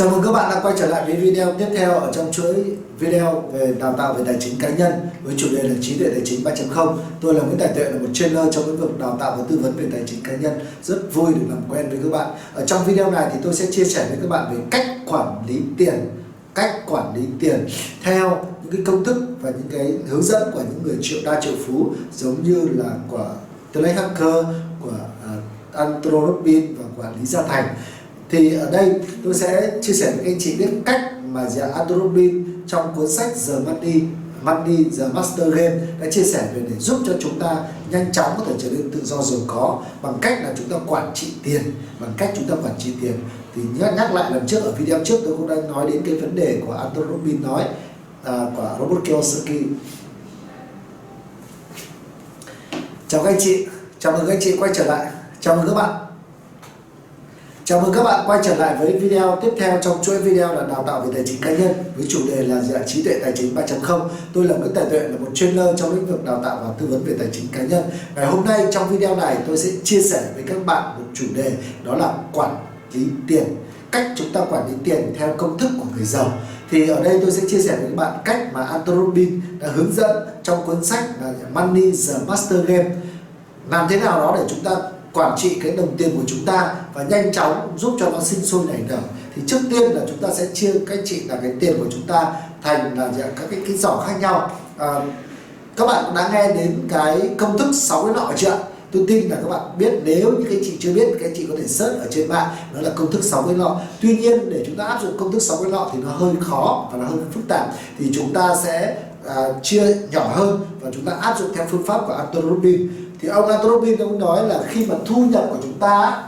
Chào mừng các bạn đã quay trở lại với video tiếp theo ở trong chuỗi video về đào tạo về tài chính cá nhân với chủ đề là trí tuệ tài chính 3.0. Tôi là Nguyễn Tài Tuệ là một trainer trong lĩnh vực đào tạo và tư vấn về tài chính cá nhân. Rất vui được làm quen với các bạn. Ở trong video này thì tôi sẽ chia sẻ với các bạn về cách quản lý tiền, cách quản lý tiền theo những cái công thức và những cái hướng dẫn của những người triệu đa triệu phú giống như là của Blake Hacker, của ờ, uh, Anthony và quản Lý Gia Thành thì ở đây tôi sẽ chia sẻ với các anh chị biết cách mà dạ Adrobin trong cuốn sách The Money Money The Master Game đã chia sẻ về để giúp cho chúng ta nhanh chóng có thể trở nên tự do giàu có. Bằng cách là chúng ta quản trị tiền bằng cách chúng ta quản trị tiền. Thì nhắc, nhắc lại lần trước ở video trước tôi cũng đã nói đến cái vấn đề của Anthony Robbins nói à, của Robert Kiyosaki. Chào các anh chị chào mừng các anh chị quay trở lại. Chào mừng các bạn. Chào mừng các bạn quay trở lại với video tiếp theo trong chuỗi video là đào tạo về tài chính cá nhân với chủ đề là dạng trí tuệ tài chính 3.0. Tôi là Nguyễn Tài Tuệ, là một trainer trong lĩnh vực đào tạo và tư vấn về tài chính cá nhân. Ngày hôm nay trong video này tôi sẽ chia sẻ với các bạn một chủ đề, đó là quản lý tiền. Cách chúng ta quản lý tiền theo công thức của người giàu. Thì ở đây tôi sẽ chia sẻ với các bạn cách mà Anthony Robbins đã hướng dẫn trong cuốn sách là Money the Master Game. Làm thế nào đó để chúng ta quản trị cái đồng tiền của chúng ta và nhanh chóng giúp cho nó sinh sôi nảy nở thì trước tiên là chúng ta sẽ chia các chị là cái tiền của chúng ta thành là các cái cái giỏ khác nhau. À, các bạn đã nghe đến cái công thức 6 cái nọ chưa tôi tin là các bạn biết nếu như các chị chưa biết các chị có thể search ở trên mạng đó là công thức 6 cái lọ tuy nhiên để chúng ta áp dụng công thức 6 cái lọ thì nó hơi khó và nó hơi phức tạp. Thì chúng ta sẽ à, chia nhỏ hơn và chúng ta áp dụng theo phương pháp của Anton Rubin thì ông Anthony ông nói là khi mà thu nhập của chúng ta,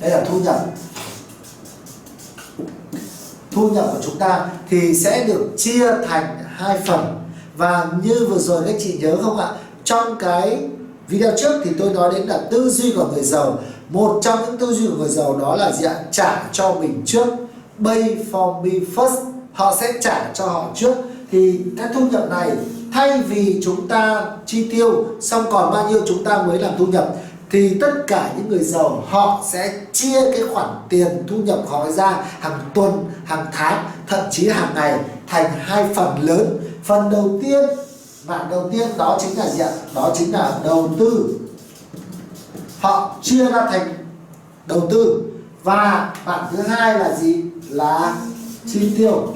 đây là thu nhập. Thu nhập của chúng ta thì sẽ được chia thành hai phần. Và như vừa rồi các chị nhớ không ạ? Trong cái video trước thì tôi nói đến là tư duy của người giàu. Một trong những tư duy của người giàu đó là gì ạ? Trả cho mình trước. Pay for me first. Họ sẽ trả cho họ trước. Thì cái thu nhập này thay vì chúng ta chi tiêu, xong còn bao nhiêu chúng ta mới làm thu nhập, thì tất cả những người giàu họ sẽ chia cái khoản tiền thu nhập họ ra hàng tuần, hàng tháng, thậm chí hàng ngày thành hai phần lớn. Phần đầu tiên mạng đầu tiên, đó chính là gì ạ? Đó chính là đầu tư. Họ chia ra thành đầu tư. Và bạn thứ hai là gì? Là chi tiêu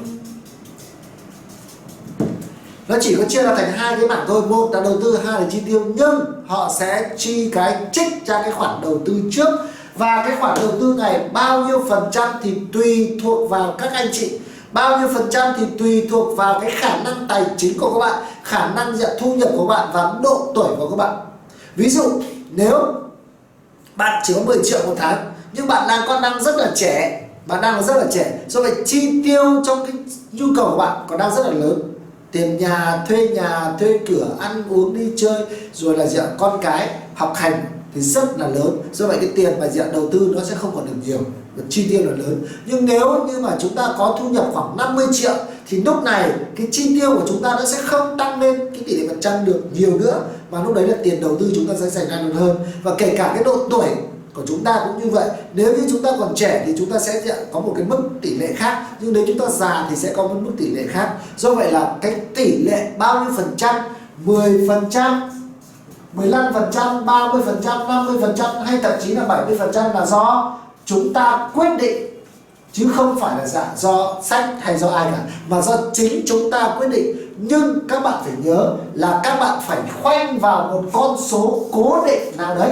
nó chỉ có chia ra thành hai cái mảng thôi. Một là đầu tư, hai là chi tiêu. Nhưng họ sẽ chi cái trích ra cái khoản đầu tư trước. Và cái khoản đầu tư này bao nhiêu phần trăm thì tùy thuộc vào các anh chị. Bao nhiêu phần trăm thì tùy thuộc vào cái khả năng tài chính của các bạn, khả năng nhận thu nhập của bạn và độ tuổi của các bạn. Ví dụ, nếu bạn chỉ có 10 triệu một tháng, nhưng bạn đang, con đang rất là trẻ, bạn đang rất là trẻ, do vậy chi tiêu trong cái nhu cầu của bạn còn đang rất là lớn tiền nhà, thuê nhà, thuê cửa, ăn uống, đi chơi, rồi là diện con cái, học hành thì rất là lớn. Do vậy cái tiền mà diện đầu tư nó sẽ không còn được nhiều chi tiêu là lớn. Nhưng nếu như mà chúng ta có thu nhập khoảng 50 triệu, thì lúc này cái chi tiêu của chúng ta nó sẽ không tăng lên cái tỷ lệ phần trăm được nhiều nữa, mà lúc đấy là tiền đầu tư chúng ta sẽ dành ra được hơn. Và kể cả cái độ tuổi của chúng ta cũng như vậy. Nếu như chúng ta còn trẻ thì chúng ta sẽ có một cái mức tỷ lệ khác. Nhưng nếu chúng ta già thì sẽ có một mức tỷ lệ khác. Do vậy là cái tỷ lệ bao nhiêu phần trăm? 10 phần trăm 15 phần trăm 30 phần trăm 50 phần trăm hay thậm chí là 70 phần trăm là do chúng ta quyết định. Chứ không phải là dạ do sách hay do ai cả, mà do chính chúng ta quyết định. Nhưng các bạn phải nhớ là các bạn phải khoanh vào một con số cố định nào đấy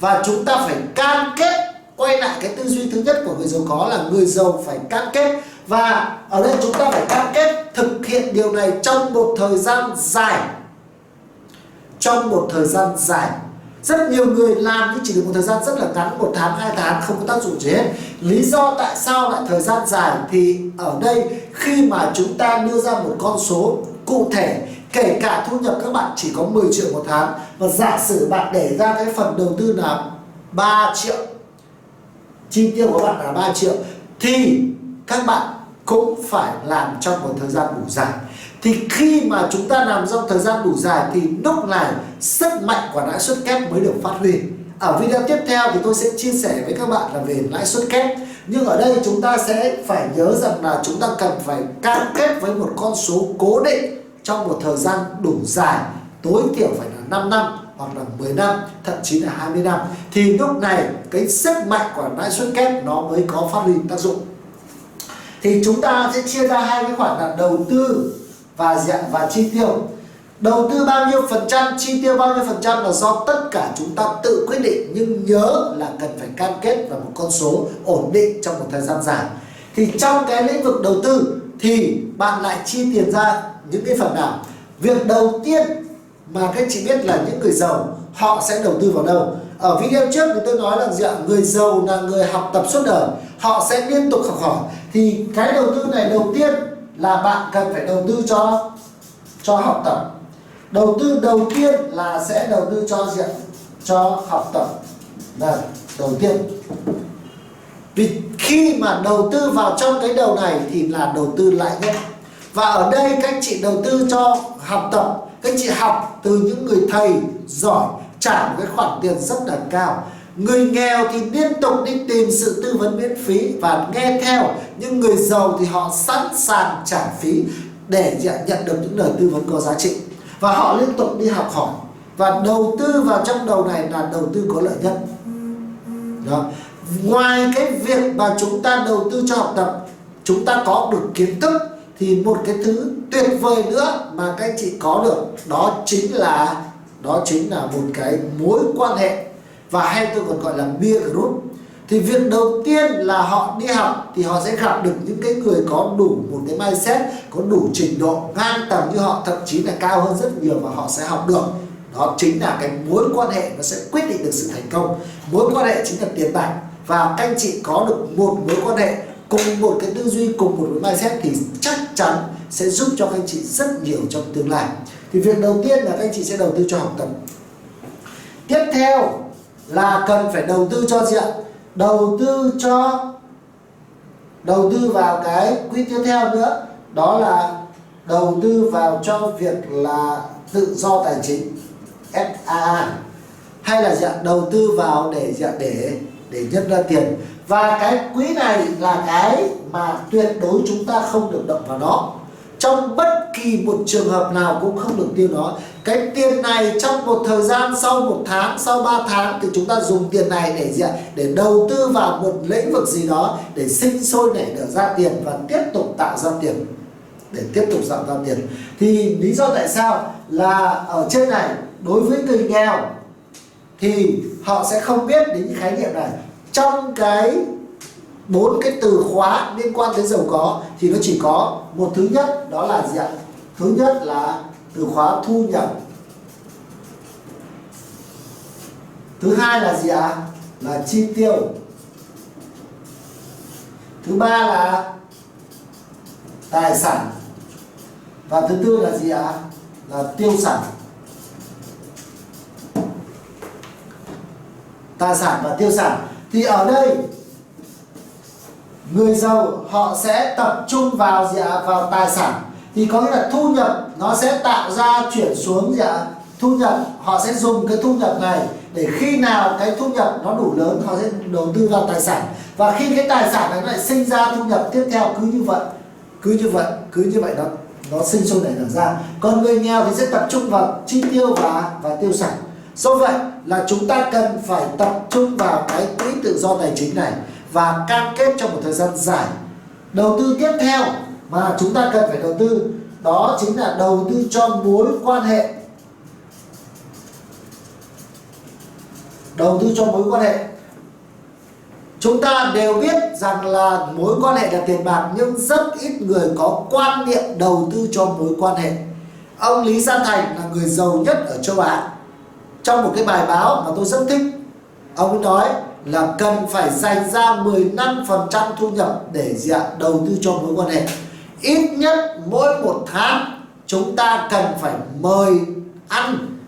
và chúng ta phải cam kết, quay lại cái tư duy thứ nhất của người giàu có là người giàu phải cam kết. Và ở đây chúng ta phải cam kết thực hiện điều này trong một thời gian dài. Trong một thời gian dài. Rất nhiều người làm nhưng chỉ được một thời gian rất là ngắn, một tháng, hai tháng, không có tác dụng gì hết. Lý do tại sao lại thời gian dài thì ở đây khi mà chúng ta đưa ra một con số cụ thể, kể cả thu nhập các bạn chỉ có 10 triệu một tháng và giả sử bạn để ra cái phần đầu tư là 3 triệu, chi tiêu của bạn là 3 triệu, thì các bạn cũng phải làm trong một thời gian đủ dài. Thì khi mà chúng ta làm trong thời gian đủ dài thì lúc này sức mạnh của lãi suất kép mới được phát huy. Ở video tiếp theo thì tôi sẽ chia sẻ với các bạn là về lãi suất kép. Nhưng ở đây chúng ta sẽ phải nhớ rằng là chúng ta cần phải cam kết với một con số cố định trong một thời gian đủ dài, tối thiểu phải là 5 năm hoặc là 10 năm, thậm chí là 20 năm, thì lúc này cái sức mạnh của lãi suất kép nó mới có phát huy tác dụng. Thì chúng ta sẽ chia ra hai cái khoản là đầu tư và dạng và chi tiêu. Đầu tư bao nhiêu phần trăm, chi tiêu bao nhiêu phần trăm là do tất cả chúng ta tự quyết định, nhưng nhớ là cần phải cam kết vào một con số ổn định trong một thời gian dài. Thì trong cái lĩnh vực đầu tư thì bạn lại chi tiền ra những cái phần nào? Việc đầu tiên mà các chị biết là những người giàu, họ sẽ đầu tư vào đâu? Ở video trước thì tôi nói là gì ạ? Người giàu là người học tập suốt đời, họ sẽ liên tục học hỏi. Thì cái đầu tư này đầu tiên là bạn cần phải đầu tư cho cho học tập. Đầu tư đầu tiên là sẽ đầu tư cho diện cho học tập. Là đầu tiên. Vì khi mà đầu tư vào trong cái đầu này thì là đầu tư lại nhất và ở đây các anh chị đầu tư cho học tập. Các anh chị học từ những người thầy giỏi, trả một cái khoản tiền rất là cao. Người nghèo thì liên tục đi tìm sự tư vấn miễn phí và nghe theo. Nhưng người giàu thì họ sẵn sàng trả phí để nhận được những lời tư vấn có giá trị. Và họ liên tục đi học hỏi. Và đầu tư vào trong đầu này là đầu tư có lợi nhất. Đó. ngoài cái việc mà chúng ta đầu tư cho học tập, chúng ta có được kiến thức thì một cái thứ tuyệt vời nữa mà các anh chị có được, đó chính là, đó chính là một cái mối quan hệ. Và hay tôi còn gọi là peer group. Thì việc đầu tiên là họ đi học thì họ sẽ gặp được những cái người có đủ một cái mindset, có đủ trình độ ngang tầm như họ, thậm chí là cao hơn rất nhiều và họ sẽ học được. Đó chính là cái mối quan hệ nó sẽ quyết định được sự thành công. Mối quan hệ chính là tiền bạc. Và các anh chị có được một mối quan hệ cùng một cái tư duy, cùng một cái mindset thì chắc chắn sẽ giúp cho các anh chị rất nhiều trong tương lai. Thì việc đầu tiên là các anh chị sẽ đầu tư cho học tập. Tiếp theo là cần phải đầu tư cho gì ạ? Đầu tư cho, đầu tư vào cái quỹ tiếp theo nữa. Đó là đầu tư vào cho việc là tự do tài chính FAA hay là dạng đầu tư vào để dạng để để nhân ra tiền và cái quỹ này là cái mà tuyệt đối chúng ta không được động vào nó. Trong bất kỳ một trường hợp nào cũng không được tiêu nó. Cái tiền này trong một thời gian sau một tháng, sau 3 tháng thì chúng ta dùng tiền này để gì ạ? Để đầu tư vào một lĩnh vực gì đó để sinh sôi nảy nở ra tiền và tiếp tục tạo ra tiền. Để tiếp tục tạo ra tiền. Thì lý do tại sao là ở trên này, đối với người nghèo thì họ sẽ không biết đến những khái niệm này trong cái bốn cái từ khóa liên quan tới giàu có thì nó chỉ có một thứ nhất, đó là gì ạ? Thứ nhất là từ khóa thu nhập. Thứ hai là gì ạ? Là chi tiêu. Thứ ba là tài sản. Và thứ tư là gì ạ? Là tiêu sản. Tài sản và tiêu sản thì ở đây, người giàu họ sẽ tập trung vào gì ạ? Vào tài sản. Thì có nghĩa là thu nhập nó sẽ tạo ra chuyển xuống gì ạ? Thu nhập, họ sẽ dùng cái thu nhập này để khi nào cái thu nhập nó đủ lớn, họ sẽ đầu tư vào tài sản. Và khi cái tài sản này lại sinh ra thu nhập tiếp theo, cứ như vậy, cứ như vậy, cứ như vậy nó nó sinh sôi nảy nở ra. Còn người nghèo thì sẽ tập trung vào chi tiêu và và tiêu sản do vậy là chúng ta cần phải tập trung vào cái quỹ tự do tài chính này và cam kết trong một thời gian dài. Đầu tư tiếp theo mà chúng ta cần phải đầu tư, đó chính là đầu tư cho mối quan hệ. Đầu tư cho mối quan hệ. Chúng ta đều biết rằng là mối quan hệ là tiền bạc, nhưng rất ít người có quan niệm đầu tư cho mối quan hệ. Ông Lý Gia Thành là người giàu nhất ở châu Á trong một cái bài báo mà tôi rất thích, ông ấy nói là cần phải dành ra 15% thu nhập để gì ạ? đầu tư cho mối quan hệ ít nhất mỗi một tháng chúng ta cần phải mời ăn,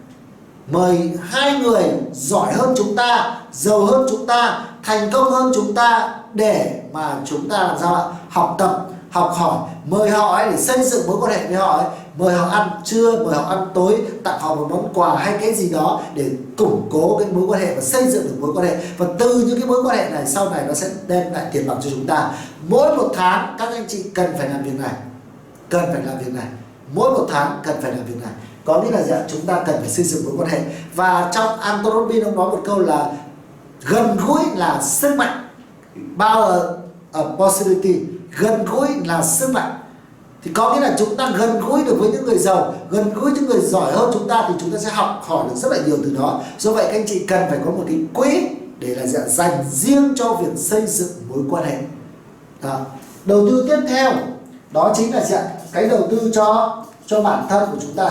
mời hai người giỏi hơn chúng ta, giàu hơn chúng ta, thành công hơn chúng ta để mà chúng ta làm sao ạ, học tập, học hỏi, mời họ ấy để xây dựng mối quan hệ với họ ấy mời họ ăn trưa mời họ ăn tối, tặng họ một món quà hay cái gì đó để củng cố cái mối quan hệ và xây dựng được mối quan hệ. Và từ những cái mối quan hệ này, sau này nó sẽ đem lại tiền bạc cho chúng ta. Mỗi một tháng, các anh chị cần phải làm việc này. Cần phải làm việc này. Mỗi một tháng cần phải làm việc này. Có nghĩa là gì ạ? Chúng ta cần phải xây dựng mối quan hệ. Và trong Anton Robbins ông nói một câu là gần gũi là sức mạnh. Power of ờ, ờ, possibility. Gần gũi là sức mạnh thì có nghĩa là chúng ta gần gũi được với những người giàu, gần gũi những người giỏi hơn chúng ta thì chúng ta sẽ học hỏi được rất là nhiều từ đó. Do vậy các anh chị cần phải có một cái quỹ để là dạ, dành riêng cho việc xây dựng mối quan hệ. Đó. đầu tư tiếp theo, đó chính là gì cái đầu tư cho cho bản thân của chúng ta.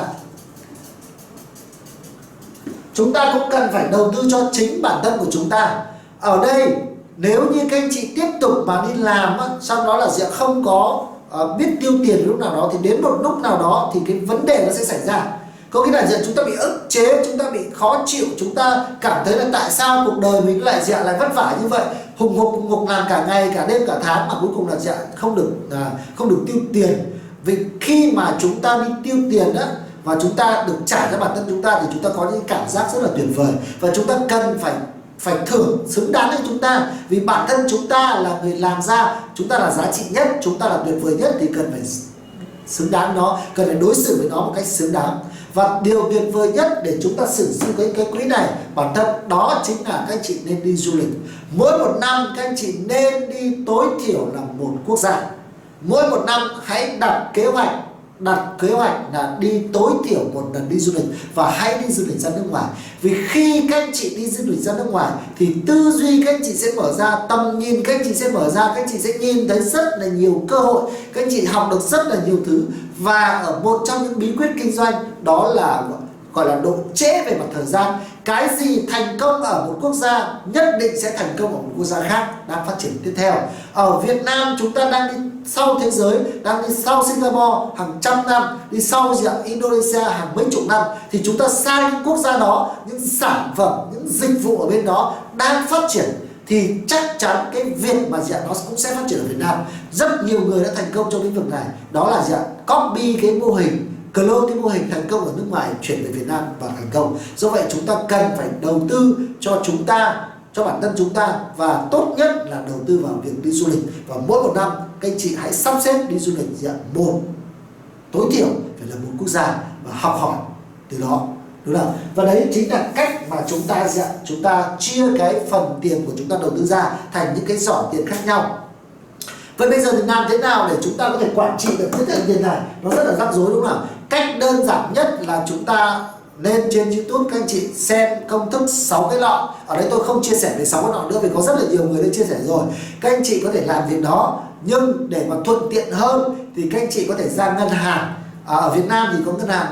Chúng ta cũng cần phải đầu tư cho chính bản thân của chúng ta. Ở đây, nếu như các anh chị tiếp tục mà đi làm sau đó là sẽ không có uh, biết tiêu tiền lúc nào đó thì đến một lúc nào đó thì cái vấn đề nó sẽ xảy ra. Có nghĩa là gì chúng ta bị ức chế chúng ta bị khó chịu chúng ta cảm thấy là tại sao cuộc đời mình lại dạ lại vất vả như vậy hùng hục hùng hục làm cả ngày cả đêm cả tháng mà cuối cùng là dạ không được à, không được tiêu tiền. Vì khi mà chúng ta đi tiêu tiền đó và chúng ta được trả cho bản thân chúng ta thì chúng ta có những cảm giác rất là tuyệt vời. Và chúng ta cần phải phải thưởng xứng đáng với chúng ta. Vì bản thân chúng ta là người làm ra, chúng ta là giá trị nhất, chúng ta là tuyệt vời nhất thì cần phải xứng đáng nó, cần phải đối xử với nó một cách xứng đáng. Và điều tuyệt vời nhất để chúng ta sử dụng cái cái quỹ này, bản thân đó chính là các anh chị nên đi du lịch. Mỗi một năm các anh chị nên đi tối thiểu là một quốc gia. Mỗi một năm hãy đặt kế hoạch đặt kế hoạch là đi tối thiểu một lần đi du lịch và hãy đi du lịch ra nước ngoài. Vì khi các anh chị đi du lịch ra nước ngoài thì tư duy các anh chị sẽ mở ra, tầm nhìn các anh chị sẽ mở ra, các anh chị sẽ nhìn thấy rất là nhiều cơ hội, các anh chị học được rất là nhiều thứ. Và ở một trong những bí quyết kinh doanh đó là, gọi là, độ trễ về mặt thời gian. Cái gì thành công ở một quốc gia nhất định sẽ thành công ở một quốc gia khác. Đang phát triển tiếp theo. Ở Việt Nam chúng ta đang đi sau thế giới, đang đi sau Singapore hàng trăm năm, đi sau gì ạ? Indonesia hàng mấy chục năm, thì chúng ta sai những quốc gia đó, những sản phẩm, những dịch vụ ở bên đó đang phát triển, thì chắc chắn cái việc mà gì ạ? nó cũng sẽ phát triển ở Việt Nam rất nhiều người đã thành công trong lĩnh vực này đó là gì ạ? copy cái mô hình, clone cái mô hình thành công ở nước ngoài chuyển về Việt Nam và thành công do vậy chúng ta cần phải đầu tư cho chúng ta cho bản thân chúng ta và tốt nhất là đầu tư vào việc đi du lịch và mỗi một năm, các anh chị hãy sắp xếp đi du lịch dạng một tối thiểu phải là một quốc gia và học hỏi từ đó, đúng không và đấy chính là cách mà chúng ta dạng, chúng ta chia cái phần tiền của chúng ta đầu tư ra thành những cái giỏ tiền khác nhau Vậy bây giờ thì làm thế nào để chúng ta có thể quản trị được cái tiền này? Nó rất là rắc rối, đúng không nào? Cách đơn giản nhất là chúng ta lên trên YouTube các anh chị xem công thức 6 cái lọ. Ở đây tôi không chia sẻ về 6 cái lọ nữa vì có rất là nhiều người đã chia sẻ rồi. Các anh chị có thể làm việc đó nhưng để mà thuận tiện hơn thì các anh chị có thể ra ngân hàng. À, ở Việt Nam thì có ngân hàng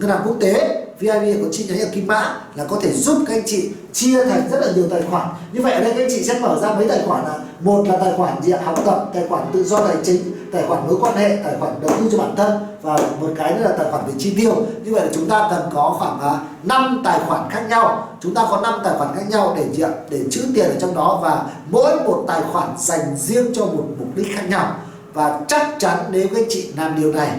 ngân hàng quốc tế. VIB có chi nhánh ở Kim Mã là có thể giúp các anh chị chia thành rất là nhiều tài khoản. Như vậy ở đây các anh chị sẽ mở ra mấy tài khoản là một là tài khoản gì học tập, tài khoản tự do tài chính, tài khoản mối quan hệ, tài khoản đầu tư cho bản thân và một cái nữa là tài khoản về chi tiêu. Như vậy là chúng ta cần có khoảng à, 5 tài khoản khác nhau. Chúng ta có 5 tài khoản khác nhau để gì ạ? Để trữ tiền ở trong đó và mỗi một tài khoản dành riêng cho một mục đích khác nhau. Và chắc chắn nếu các anh chị làm điều này,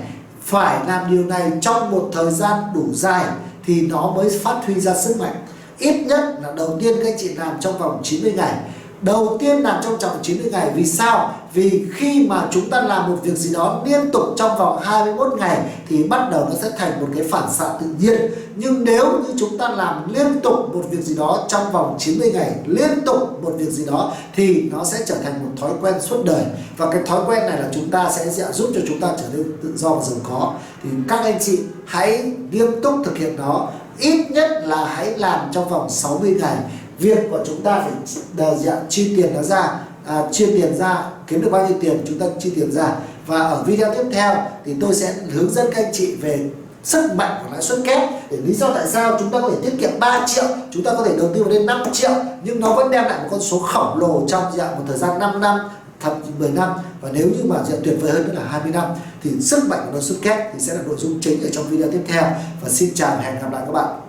phải làm điều này trong một thời gian đủ dài thì nó mới phát huy ra sức mạnh. Ít nhất là đầu tiên các anh chị làm trong vòng 90 ngày. Đầu tiên làm trong vòng 90 ngày, vì sao? Vì khi mà chúng ta làm một việc gì đó liên tục trong vòng 21 ngày thì bắt đầu nó sẽ thành một cái phản xạ tự nhiên. Nhưng nếu như chúng ta làm liên tục một việc gì đó trong vòng 90 ngày, liên tục một việc gì đó thì nó sẽ trở thành một thói quen suốt đời. Và cái thói quen này là chúng ta sẽ giúp cho chúng ta trở nên tự do và giàu có. Thì các anh chị hãy nghiêm túc thực hiện nó. Ít nhất là hãy làm trong vòng 60 ngày. Việc của chúng ta phải dạng chi tiền nó ra. À, chia tiền ra kiếm được bao nhiêu tiền chúng ta chi tiền ra. Và ở video tiếp theo thì tôi sẽ hướng dẫn các anh chị về sức mạnh của lãi suất kép. Để lý do tại sao chúng ta có thể tiết kiệm 3 triệu chúng ta có thể đầu tư vào đến 5 triệu nhưng nó vẫn đem lại một con số khổng lồ trong dạng một thời gian 5 năm thậm chí 10 năm. Và nếu như mà diện tuyệt vời hơn nữa là 20 năm, thì sức mạnh của nó xuất kép thì sẽ là nội dung chính ở trong video tiếp theo. Và xin chào và hẹn gặp lại các bạn.